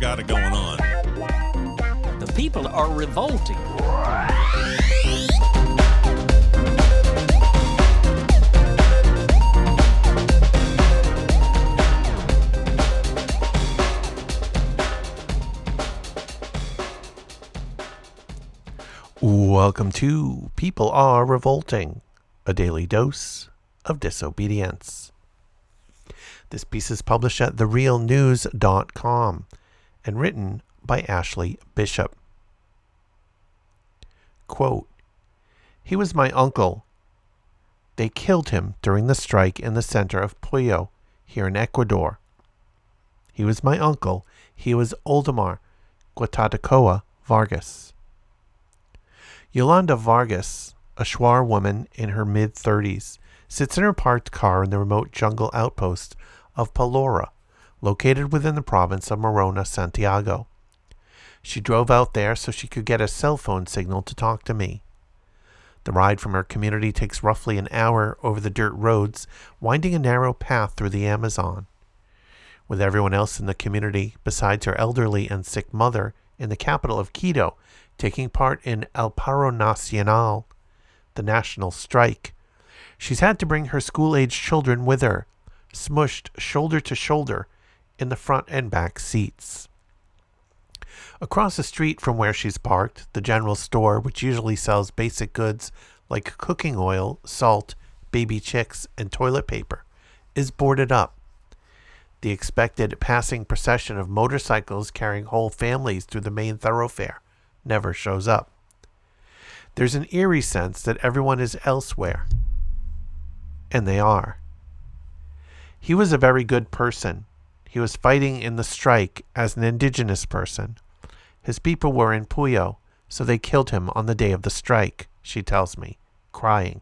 got it going on. The people are revolting. Welcome to People Are Revolting, a daily dose of disobedience. This piece is published at therealnews.com and written by Ashley Bishop. Quote, He was my uncle. They killed him during the strike in the center of Puyo, here in Ecuador. He was my uncle. He was Oldemar Guatatoca Vargas. Yolanda Vargas, a Shuar woman in her mid 30s, sits in her parked car in the remote jungle outpost of Palora, located within the province of Morona, Santiago. She drove out there so she could get a cell phone signal to talk to me. The ride from her community takes roughly an hour over the dirt roads, winding a narrow path through the Amazon. With everyone else in the community, besides her elderly and sick mother, in the capital of Quito, taking part in El Paro Nacional, the national strike. She's had to bring her school aged children with her, smushed shoulder to shoulder in the front and back seats. Across the street from where she's parked, the general store, which usually sells basic goods like cooking oil, salt, baby chicks, and toilet paper, is boarded up. The expected passing procession of motorcycles carrying whole families through the main thoroughfare never shows up. There's an eerie sense that everyone is elsewhere. And they are. He was a very good person. He was fighting in the strike as an indigenous person. His people were in Puyo, so they killed him on the day of the strike, she tells me, crying,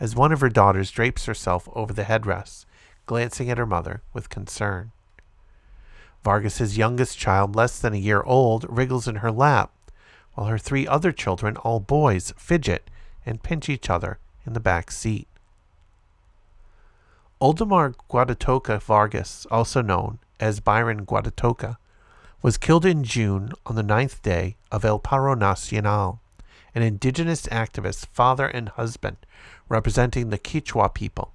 as one of her daughters drapes herself over the headrest, glancing at her mother with concern. Vargas's youngest child, less than a year old, wriggles in her lap, while her three other children, all boys, fidget and pinch each other in the back seat. Oldemar Guatatoca Vargas, also known as Byron Guatatoca, was killed in June on the ninth day of El Paro Nacional, an indigenous activist, father and husband, representing the Quichua people.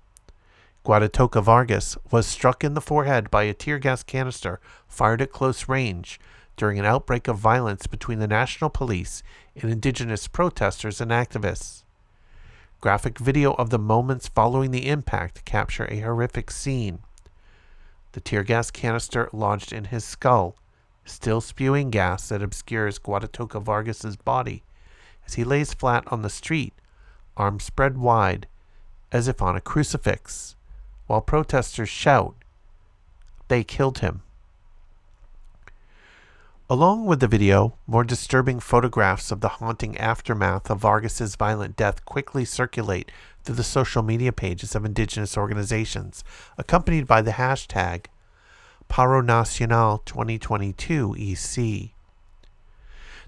Guatatoca Vargas was struck in the forehead by a tear gas canister fired at close range during an outbreak of violence between the National Police and indigenous protesters and activists. Graphic video of the moments following the impact capture a horrific scene. The tear gas canister lodged in his skull, still spewing gas that obscures Guatatoca Vargas's body as he lays flat on the street, arms spread wide, as if on a crucifix, while protesters shout, They killed him. Along with the video, more disturbing photographs of the haunting aftermath of Vargas's violent death quickly circulate through the social media pages of indigenous organizations, accompanied by the hashtag Paro Nacional 2022 EC.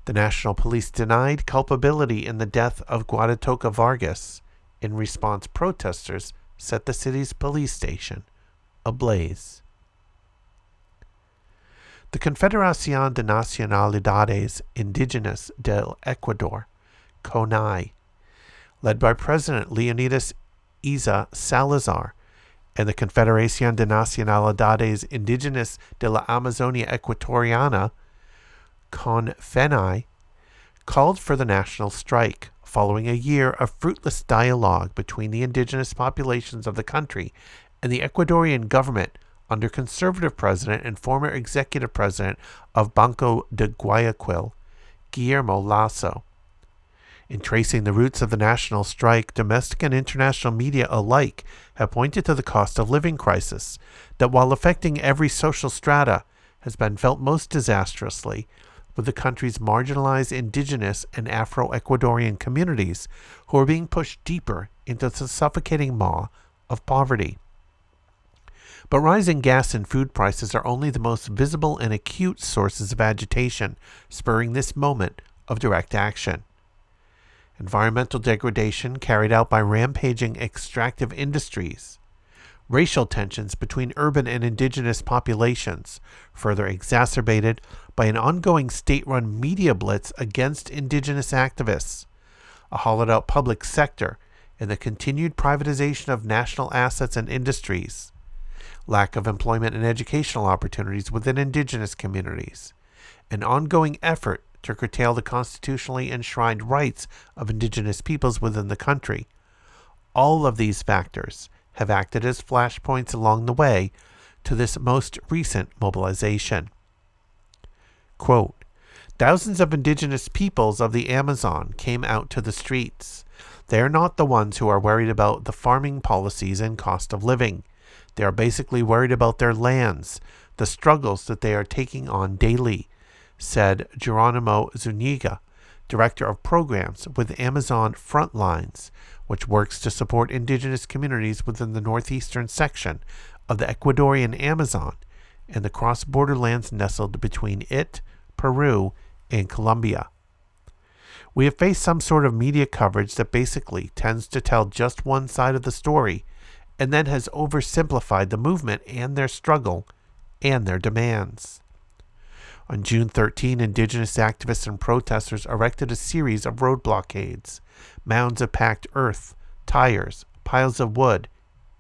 The National Police denied culpability in the death of Guatatoca Vargas. In response, protesters set the city's police station ablaze. The Confederación de Nacionalidades Indígenas del Ecuador, CONAI, led by President Leonidas Iza Salazar, and the Confederación de Nacionalidades Indígenas de la Amazonia Ecuatoriana, CONFENAI, called for the national strike following a year of fruitless dialogue between the indigenous populations of the country and the Ecuadorian government under conservative president and former executive president of Banco de Guayaquil, Guillermo Lasso. In tracing the roots of the national strike, domestic and international media alike have pointed to the cost of living crisis that, while affecting every social strata, has been felt most disastrously with the country's marginalized indigenous and Afro Ecuadorian communities who are being pushed deeper into the suffocating maw of poverty. But rising gas and food prices are only the most visible and acute sources of agitation, spurring this moment of direct action. Environmental degradation carried out by rampaging extractive industries, racial tensions between urban and indigenous populations, further exacerbated by an ongoing state run media blitz against indigenous activists, a hollowed out public sector, and the continued privatization of national assets and industries, lack of employment and educational opportunities within indigenous communities, an ongoing effort to curtail the constitutionally enshrined rights of indigenous peoples within the country. All of these factors have acted as flashpoints along the way to this most recent mobilization. Quote, Thousands of indigenous peoples of the Amazon came out to the streets. They are not the ones who are worried about the farming policies and cost of living. They are basically worried about their lands, the struggles that they are taking on daily, said Geronimo Zuniga, Director of Programs with Amazon Frontlines, which works to support indigenous communities within the northeastern section of the Ecuadorian Amazon and the cross border lands nestled between it, Peru, and Colombia. We have faced some sort of media coverage that basically tends to tell just one side of the story and then has oversimplified the movement and their struggle and their demands. On June 13, indigenous activists and protesters erected a series of road blockades, mounds of packed earth, tires, piles of wood,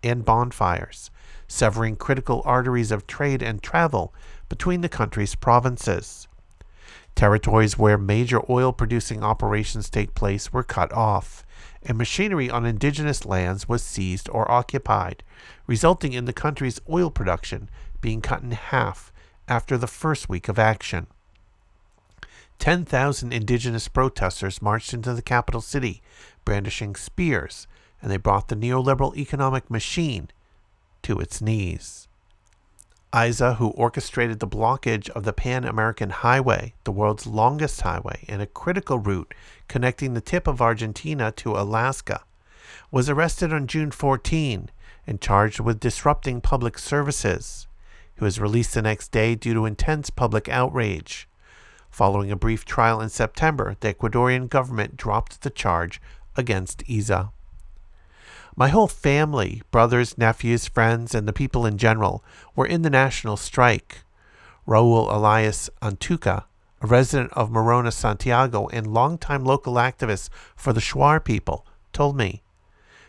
and bonfires, severing critical arteries of trade and travel between the country's provinces. Territories where major oil producing operations take place were cut off, and machinery on indigenous lands was seized or occupied, resulting in the country's oil production being cut in half after the first week of action. 10,000 indigenous protesters marched into the capital city, brandishing spears, and they brought the neoliberal economic machine to its knees. Iza, who orchestrated the blockage of the Pan American Highway, the world's longest highway and a critical route connecting the tip of Argentina to Alaska, was arrested on June 14 and charged with disrupting public services. He was released the next day due to intense public outrage. Following a brief trial in September, the Ecuadorian government dropped the charge against Iza. My whole family, brothers, nephews, friends, and the people in general, were in the national strike. Raul Elias Antuca, a resident of Morona, Santiago, and longtime local activist for the Shuar people, told me.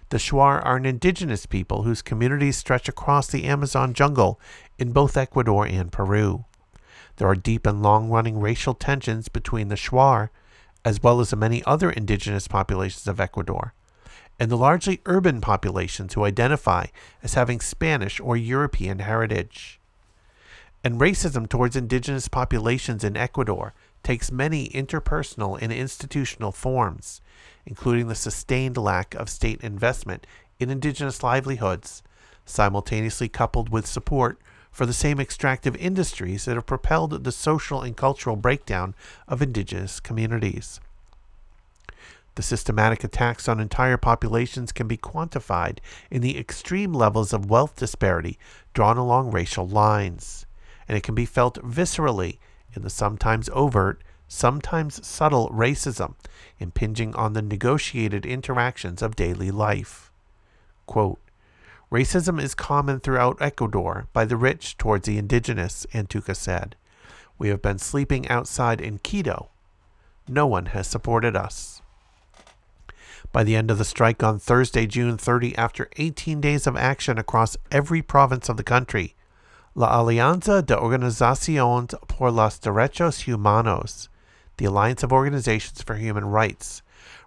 The Shuar are an indigenous people whose communities stretch across the Amazon jungle in both Ecuador and Peru. There are deep and long running racial tensions between the Shuar, as well as the many other indigenous populations of Ecuador, and the largely urban populations who identify as having Spanish or European heritage. And racism towards indigenous populations in Ecuador takes many interpersonal and institutional forms, including the sustained lack of state investment in indigenous livelihoods, simultaneously coupled with support for the same extractive industries that have propelled the social and cultural breakdown of indigenous communities. The systematic attacks on entire populations can be quantified in the extreme levels of wealth disparity drawn along racial lines, and it can be felt viscerally in the sometimes overt sometimes subtle racism impinging on the negotiated interactions of daily life. Quote, Racism is common throughout Ecuador by the rich towards the indigenous, Antuca said. We have been sleeping outside in Quito. No one has supported us. By the end of the strike on Thursday, June 30, after 18 days of action across every province of the country, La Alianza de Organizaciones por los Derechos Humanos the Alliance of Organizations for Human Rights,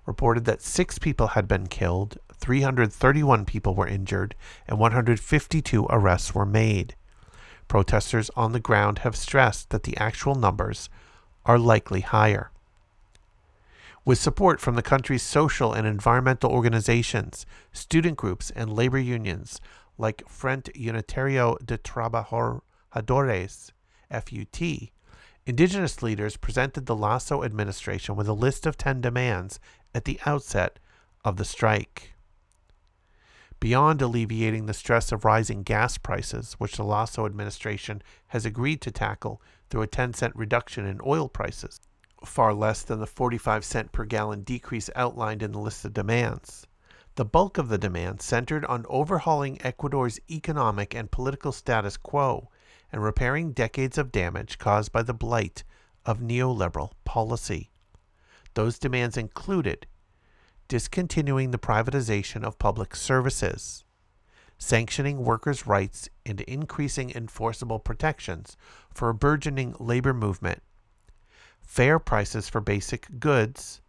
reported that six people had been killed, 331 people were injured, and 152 arrests were made. Protesters on the ground have stressed that the actual numbers are likely higher. With support from the country's social and environmental organizations, student groups, and labor unions like Frente Unitario de Trabajadores, FUT, Indigenous leaders presented the Lasso administration with a list of 10 demands at the outset of the strike. Beyond alleviating the stress of rising gas prices, which the Lasso administration has agreed to tackle through a 10 cent reduction in oil prices, far less than the 45 cent per gallon decrease outlined in the list of demands, The bulk of the demand centered on overhauling Ecuador's economic and political status quo and repairing decades of damage caused by the blight of neoliberal policy. Those demands included discontinuing the privatization of public services, sanctioning workers' rights and increasing enforceable protections for a burgeoning labor movement, fair prices for basic goods,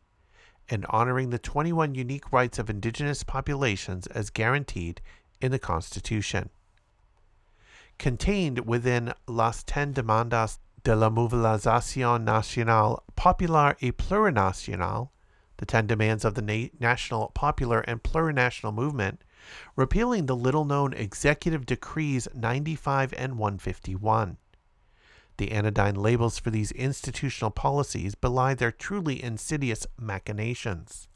and honoring the 21 unique rights of indigenous populations as guaranteed in the Constitution. Contained within Las Ten Demandas de la Movilización Nacional Popular y Plurinacional, the Ten Demands of the Na- National, Popular, and Plurinational Movement, repealing the little known Executive Decrees 95 and 151. The anodyne labels for these institutional policies belie their truly insidious machinations.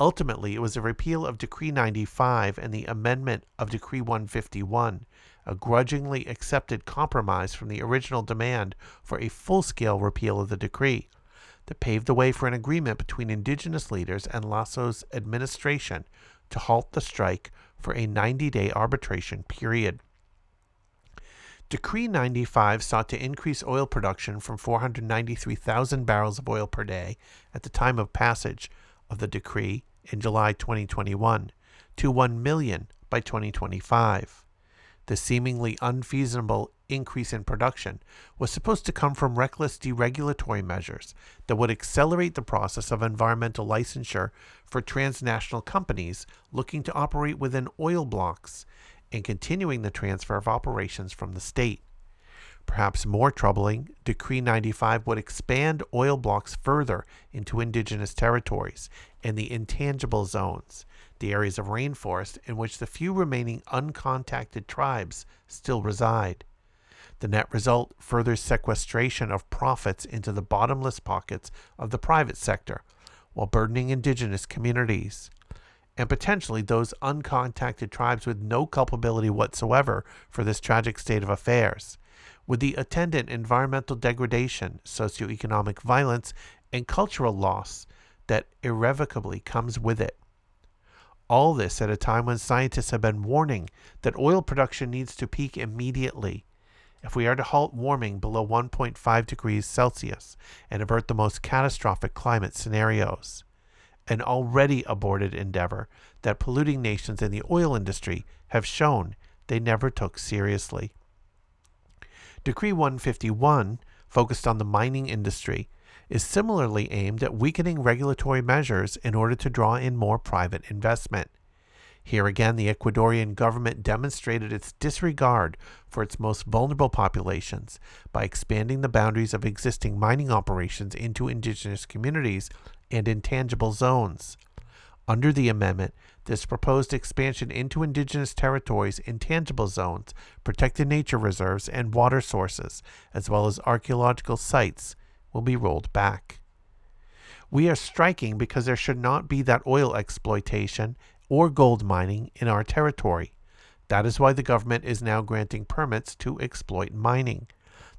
Ultimately, it was a repeal of Decree 95 and the amendment of Decree 151, a grudgingly accepted compromise from the original demand for a full scale repeal of the decree, that paved the way for an agreement between indigenous leaders and Lasso's administration to halt the strike for a 90 day arbitration period. Decree 95 sought to increase oil production from 493,000 barrels of oil per day at the time of passage of the decree in July 2021 to 1 million by 2025. The seemingly unfeasible increase in production was supposed to come from reckless deregulatory measures that would accelerate the process of environmental licensure for transnational companies looking to operate within oil blocks and continuing the transfer of operations from the state. Perhaps more troubling, Decree 95 would expand oil blocks further into indigenous territories and the intangible zones, the areas of rainforest in which the few remaining uncontacted tribes still reside. The net result further sequestration of profits into the bottomless pockets of the private sector while burdening indigenous communities and potentially those uncontacted tribes with no culpability whatsoever for this tragic state of affairs, with the attendant environmental degradation, socioeconomic violence, and cultural loss that irrevocably comes with it. All this at a time when scientists have been warning that oil production needs to peak immediately. If we are to halt warming below 1.5 degrees Celsius and avert the most catastrophic climate scenarios an already aborted endeavor that polluting nations in the oil industry have shown they never took seriously. Decree 151, focused on the mining industry, is similarly aimed at weakening regulatory measures in order to draw in more private investment. Here again, the Ecuadorian government demonstrated its disregard for its most vulnerable populations by expanding the boundaries of existing mining operations into indigenous communities and intangible zones. Under the amendment, this proposed expansion into indigenous territories, intangible zones, protected nature reserves, and water sources, as well as archaeological sites, will be rolled back. We are striking because there should not be that oil exploitation or gold mining in our territory. That is why the government is now granting permits to exploit mining.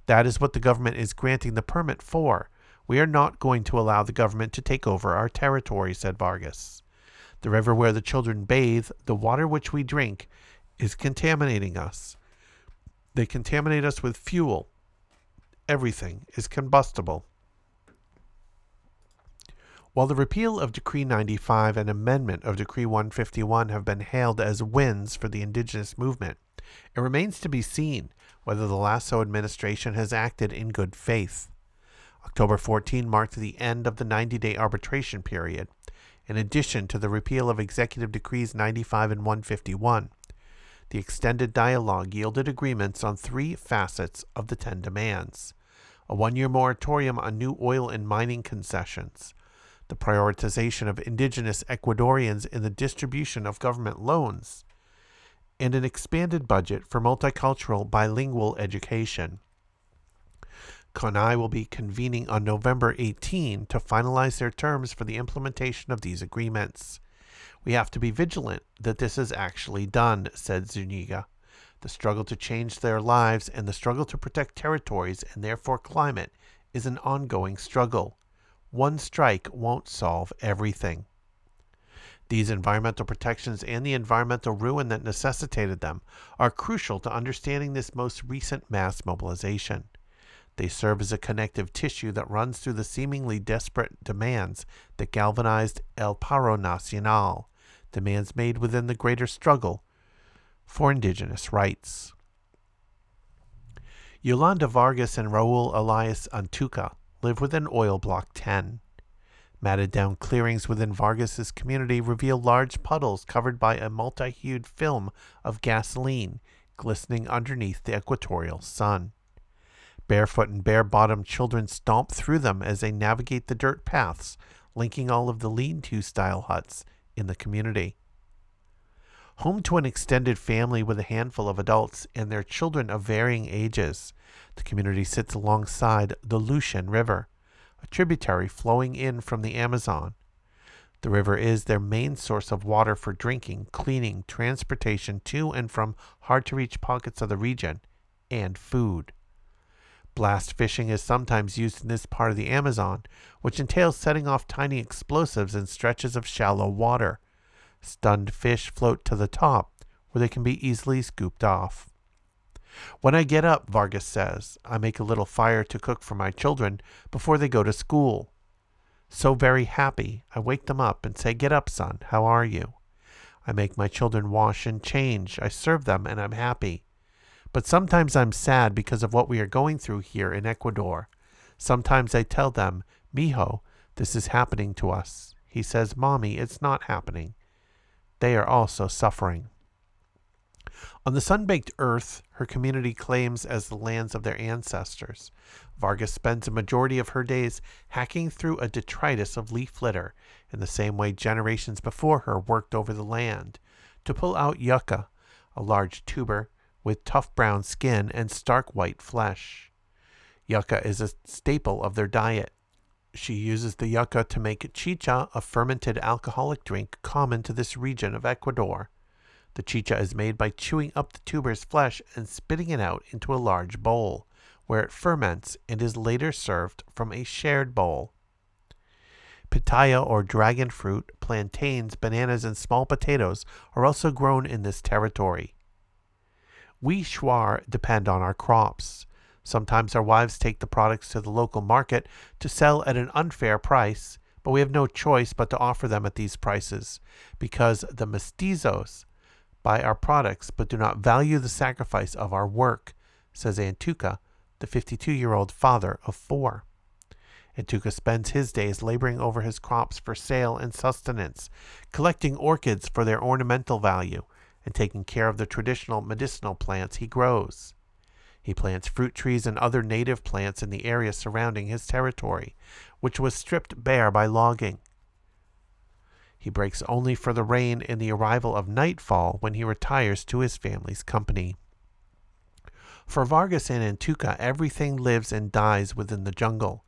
That is what the government is granting the permit for. We are not going to allow the government to take over our territory, said Vargas. The river where the children bathe, the water which we drink, is contaminating us. They contaminate us with fuel. Everything is combustible. While the repeal of Decree 95 and amendment of Decree 151 have been hailed as wins for the indigenous movement, it remains to be seen whether the Lasso administration has acted in good faith. October 14 marked the end of the 90 day arbitration period, in addition to the repeal of Executive Decrees 95 and 151. The extended dialogue yielded agreements on three facets of the ten demands a one year moratorium on new oil and mining concessions, the prioritization of indigenous Ecuadorians in the distribution of government loans, and an expanded budget for multicultural bilingual education. CONAI will be convening on November 18 to finalize their terms for the implementation of these agreements. We have to be vigilant that this is actually done, said Zuniga. The struggle to change their lives and the struggle to protect territories and therefore climate is an ongoing struggle. One strike won't solve everything. These environmental protections and the environmental ruin that necessitated them are crucial to understanding this most recent mass mobilization. They serve as a connective tissue that runs through the seemingly desperate demands that galvanized El Paro Nacional, demands made within the greater struggle for indigenous rights. Yolanda Vargas and Raul Elias Antuca live within Oil Block 10. Matted down clearings within Vargas's community reveal large puddles covered by a multi-hued film of gasoline glistening underneath the equatorial sun. Barefoot and bare-bottomed children stomp through them as they navigate the dirt paths linking all of the lean-to style huts in the community. Home to an extended family with a handful of adults and their children of varying ages, the community sits alongside the Lucian River a tributary flowing in from the Amazon. The river is their main source of water for drinking, cleaning, transportation to and from hard to reach pockets of the region, and food. Blast fishing is sometimes used in this part of the Amazon, which entails setting off tiny explosives in stretches of shallow water. Stunned fish float to the top, where they can be easily scooped off. When I get up, Vargas says, I make a little fire to cook for my children before they go to school. So very happy, I wake them up and say, Get up, son, how are you? I make my children wash and change. I serve them and I'm happy. But sometimes I'm sad because of what we are going through here in Ecuador. Sometimes I tell them, Mijo, this is happening to us. He says, Mommy, it's not happening. They are also suffering. On the sun-baked earth, her community claims as the lands of their ancestors. Vargas spends a majority of her days hacking through a detritus of leaf litter, in the same way generations before her worked over the land, to pull out yucca, a large tuber with tough brown skin and stark white flesh. Yucca is a staple of their diet. She uses the yucca to make chicha, a fermented alcoholic drink common to this region of Ecuador. The chicha is made by chewing up the tuber's flesh and spitting it out into a large bowl, where it ferments and is later served from a shared bowl. Pitaya or dragon fruit, plantains, bananas, and small potatoes are also grown in this territory. We Shuar depend on our crops. Sometimes our wives take the products to the local market to sell at an unfair price, but we have no choice but to offer them at these prices because the mestizos buy our products but do not value the sacrifice of our work, says Antuca, the 52 year old father of four. Antuca spends his days laboring over his crops for sale and sustenance, collecting orchids for their ornamental value, and taking care of the traditional medicinal plants he grows. He plants fruit trees and other native plants in the area surrounding his territory, which was stripped bare by logging. He breaks only for the rain and the arrival of nightfall when he retires to his family's company. For Vargas and Antuca, everything lives and dies within the jungle.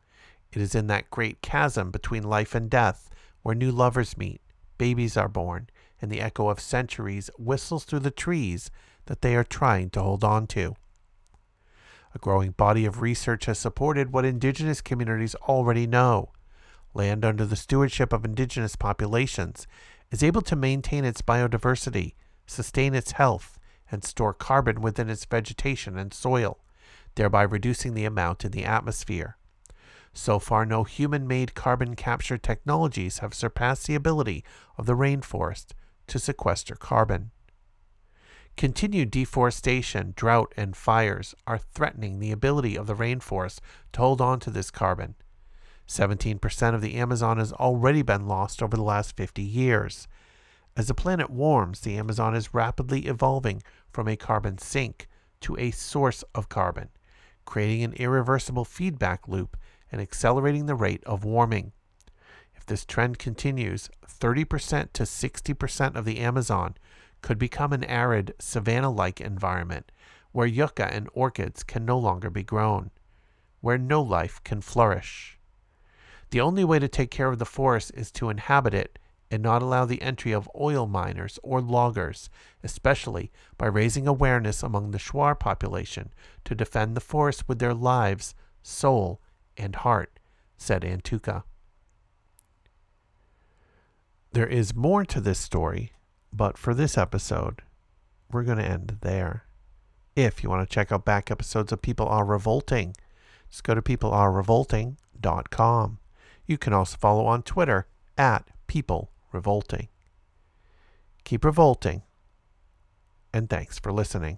It is in that great chasm between life and death where new lovers meet, babies are born, and the echo of centuries whistles through the trees that they are trying to hold on to. A growing body of research has supported what indigenous communities already know land under the stewardship of indigenous populations, is able to maintain its biodiversity, sustain its health, and store carbon within its vegetation and soil, thereby reducing the amount in the atmosphere. So far, no human made carbon capture technologies have surpassed the ability of the rainforest to sequester carbon. Continued deforestation, drought, and fires are threatening the ability of the rainforest to hold on to this carbon 17% of the Amazon has already been lost over the last 50 years. As the planet warms, the Amazon is rapidly evolving from a carbon sink to a source of carbon, creating an irreversible feedback loop and accelerating the rate of warming. If this trend continues, 30% to 60% of the Amazon could become an arid, savanna like environment where yucca and orchids can no longer be grown, where no life can flourish. The only way to take care of the forest is to inhabit it and not allow the entry of oil miners or loggers, especially by raising awareness among the Shuar population to defend the forest with their lives, soul, and heart, said Antuca. There is more to this story, but for this episode, we're going to end there. If you want to check out back episodes of People Are Revolting, just go to peoplearerevolting.com. You can also follow on Twitter at People Revolting. Keep revolting, and thanks for listening.